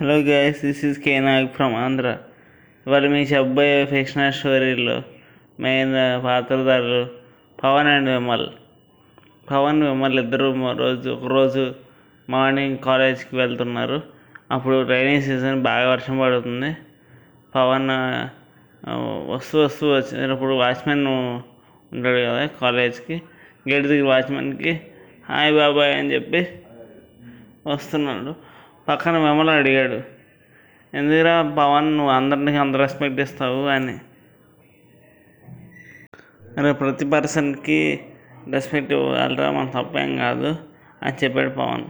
Hello guys this is K Nag from Andhra ఇవాళ మీ అబ్బాయి ఫిక్షనల్ స్టోరీలో మెయిన్ uh, పాత్రధారులు పవన్ అండ్ విమల్. పవన్ విమల్ ఇద్దరు రోజు ఒకరోజు మార్నింగ్ కాలేజ్కి వెళ్తున్నారు. అప్పుడు రైనీ సీజన్ బాగా వర్షం పడుతుంది. పవన్ uh, వస్తూ వస్తూ వచ్చినప్పుడు వాచ్మెన్ ఉంటాడు కదా కాలేజ్కి గేట్ దగ్గర వాచ్మెన్కి హాయ్ బాబాయ్ అని చెప్పి వస్తున్నాడు. పక్కన మిమ్మల్ని అడిగాడు. ఎందుకురా పవన్ నువ్వు అందరినీ అంత రెస్పెక్ట్ ఇస్తావు? అని. అరే ప్రతి పర్సన్కి రెస్పెక్ట్ ఇవ్వాలరా మన తప్పేం కాదు అని చెప్పాడు పవన్.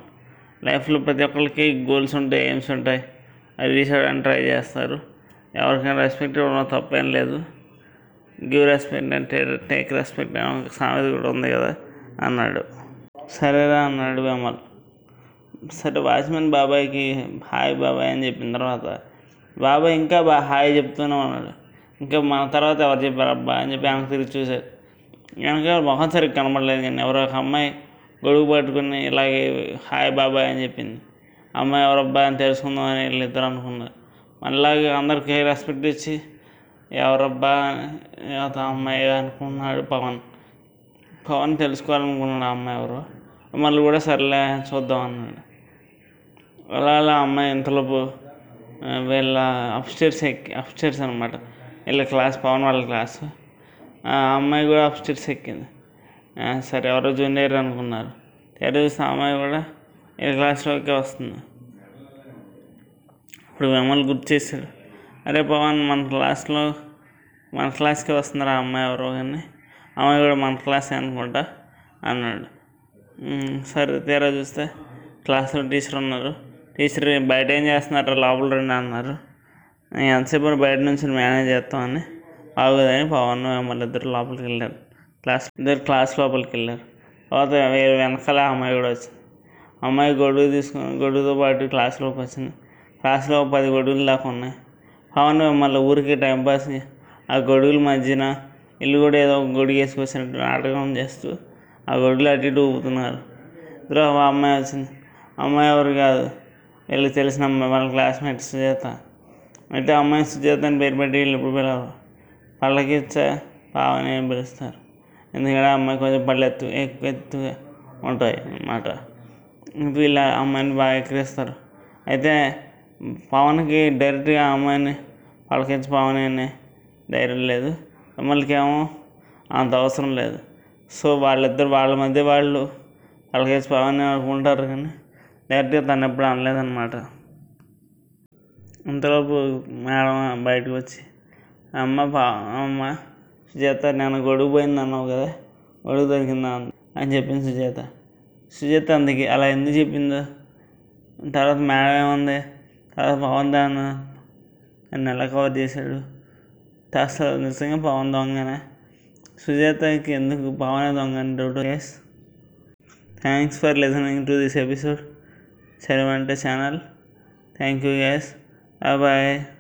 లైఫ్లో ప్రతి ఒక్కరికి గోల్స్ ఉంటాయి ఎయిమ్స్ ఉంటాయి. అవి రీచ్ ట్రై చేస్తారు. ఎవరికైనా రెస్పెక్ట్ ఇవ్వడం తప్పేం లేదు. గివ్ రెస్పెక్ట్ అంటే టేక్ రెస్పెక్ట్ అని ఒక సామెత కూడా ఉంది కదా అన్నాడు. సరేరా అన్నాడు విమల్ సరే వాచ్మెన్ బాబాయ్కి హాయ్ బాబాయ్ అని చెప్పిన తర్వాత బాబాయ్ ఇంకా బా హాయ్ చెప్తూనే ఉన్నాడు. ఇంకా మన తర్వాత ఎవరు చెప్పారు? అబ్బా అని చెప్పి వెనక్కి తిరిగి చూశారు వెనక మొహం సరిగ్గా కనబడలేదు కానీ ఎవరో ఒక అమ్మాయి గొడుగు పట్టుకుని ఇలాగే హాయ్ బాబాయ్ అని చెప్పింది. అమ్మాయి ఎవరబ్బా అని తెలుసుకుందాం అని వీళ్ళిద్దరు అనుకున్నారు. మళ్ళీ అందరికీ రెస్పెక్ట్ ఇచ్చి ఎవరబ్బా అమ్మాయి అనుకున్నాడు పవన్. పవన్ తెలుసుకోవాలనుకున్నాడు ఆ అమ్మాయి ఎవరు. మళ్ళీ కూడా సర్లే చూద్దాం అన్నాడు. అలా అలా అమ్మాయి ఇంతలోపు వీళ్ళ అప్స్టేర్స్ ఎక్కి అప్స్టేర్స్ అనమాట వీళ్ళ క్లాస్ పవన్ వాళ్ళ క్లాస్ ఆ అమ్మాయి కూడా అప్స్టేర్స్ ఎక్కింది. సరే ఎవరో జూనియర్ అనుకున్నారు. తెర చూస్తే ఆ అమ్మాయి కూడా వీళ్ళ క్లాస్లోకి వస్తుంది. ఇప్పుడు మిమ్మల్ని గుర్తు చేశాడు. అరే పవన్ మన క్లాస్లో మన క్లాస్కి వస్తున్నారు ఆ అమ్మాయి ఎవరో కానీ అమ్మాయి కూడా మన క్లాసే అనుకుంటా అన్నాడు. సరే తీరా చూస్తే క్లాస్లో టీచర్ ఉన్నారు. టీచర్ బయట ఏం చేస్తున్నారు లోపల రండి అన్నారు. ఎంతసేపు బయట నుంచి మేనేజ్ చేస్తామని బాగోదని పవన్ మళ్ళీ ఇద్దరు లోపలికి వెళ్ళారు. క్లాస్ ఇద్దరు క్లాస్ లోపలికి వెళ్ళారు. తర్వాత వెనకాల ఆ అమ్మాయి కూడా వచ్చింది. అమ్మాయి గొడుగు తీసుకుని గొడుగుతో పాటు క్లాస్లోకి వచ్చింది. క్లాస్లో పది గొడుగులు దాకా ఉన్నాయి. పవన్ మళ్ళీ ఊరికి టైంపాస్ ఆ గొడుగుల మధ్యన ఇల్లు కూడా ఏదో ఒక గొడుగు వేసుకొచ్చినట్టు నాటకం చేస్తూ ఆ గొడుగులు అటు ఇటు ఊపుతున్నారు. ఇద్దరు ఆ అమ్మాయి వచ్చింది. అమ్మాయి ఎవరు కాదు. వీళ్ళు తెలిసిన అమ్మాయి వాళ్ళ క్లాస్మేట్ సుజాత అయితే అమ్మాయి సుజాత అని పేరు పెట్టి వీళ్ళు ఇప్పుడు పిలవరు. పళ్ళకి ఇచ్చే పావని అని పిలుస్తారు. ఎందుకంటే అమ్మాయి కొంచెం పళ్ళు ఎత్తు ఎక్కువ ఎత్తుగా ఉంటాయి అన్నమాట. వీళ్ళ అమ్మాయిని బాగా ఎక్కిరిస్తారు. అయితే పవన్కి డైరెక్ట్గా అమ్మాయిని పలకించి పవన్ అని ధైర్యం లేదు. మిమ్మల్నికేమో అంత అవసరం లేదు. సో వాళ్ళిద్దరు వాళ్ళ మధ్య వాళ్ళు పలకించి పవన్ అనుకుంటారు కానీ డైరెక్ట్గా తను ఎప్పుడు అనలేదన్నమాట. అంతలోపు మేడం బయటకు వచ్చి అమ్మ పా అమ్మ సుజాత నేను గొడుగు పోయింది అన్నావు కదా గొడుగు దొరికిందా? అని చెప్పింది సుజాత. సుజాత అందుకే అలా ఎందుకు చెప్పిందో? తర్వాత మేడం ఏముంది? తర్వాత పవన్ దాన్ నన్ను ఎలా కవర్ చేశాడు? అసలు నిజంగా పవన్ దొంగనే. సుజాతకి ఎందుకు పవన్ దొంగ అని doubt yes thanks for listening to this episode Cervantes channel. Thank you guys. Bye bye.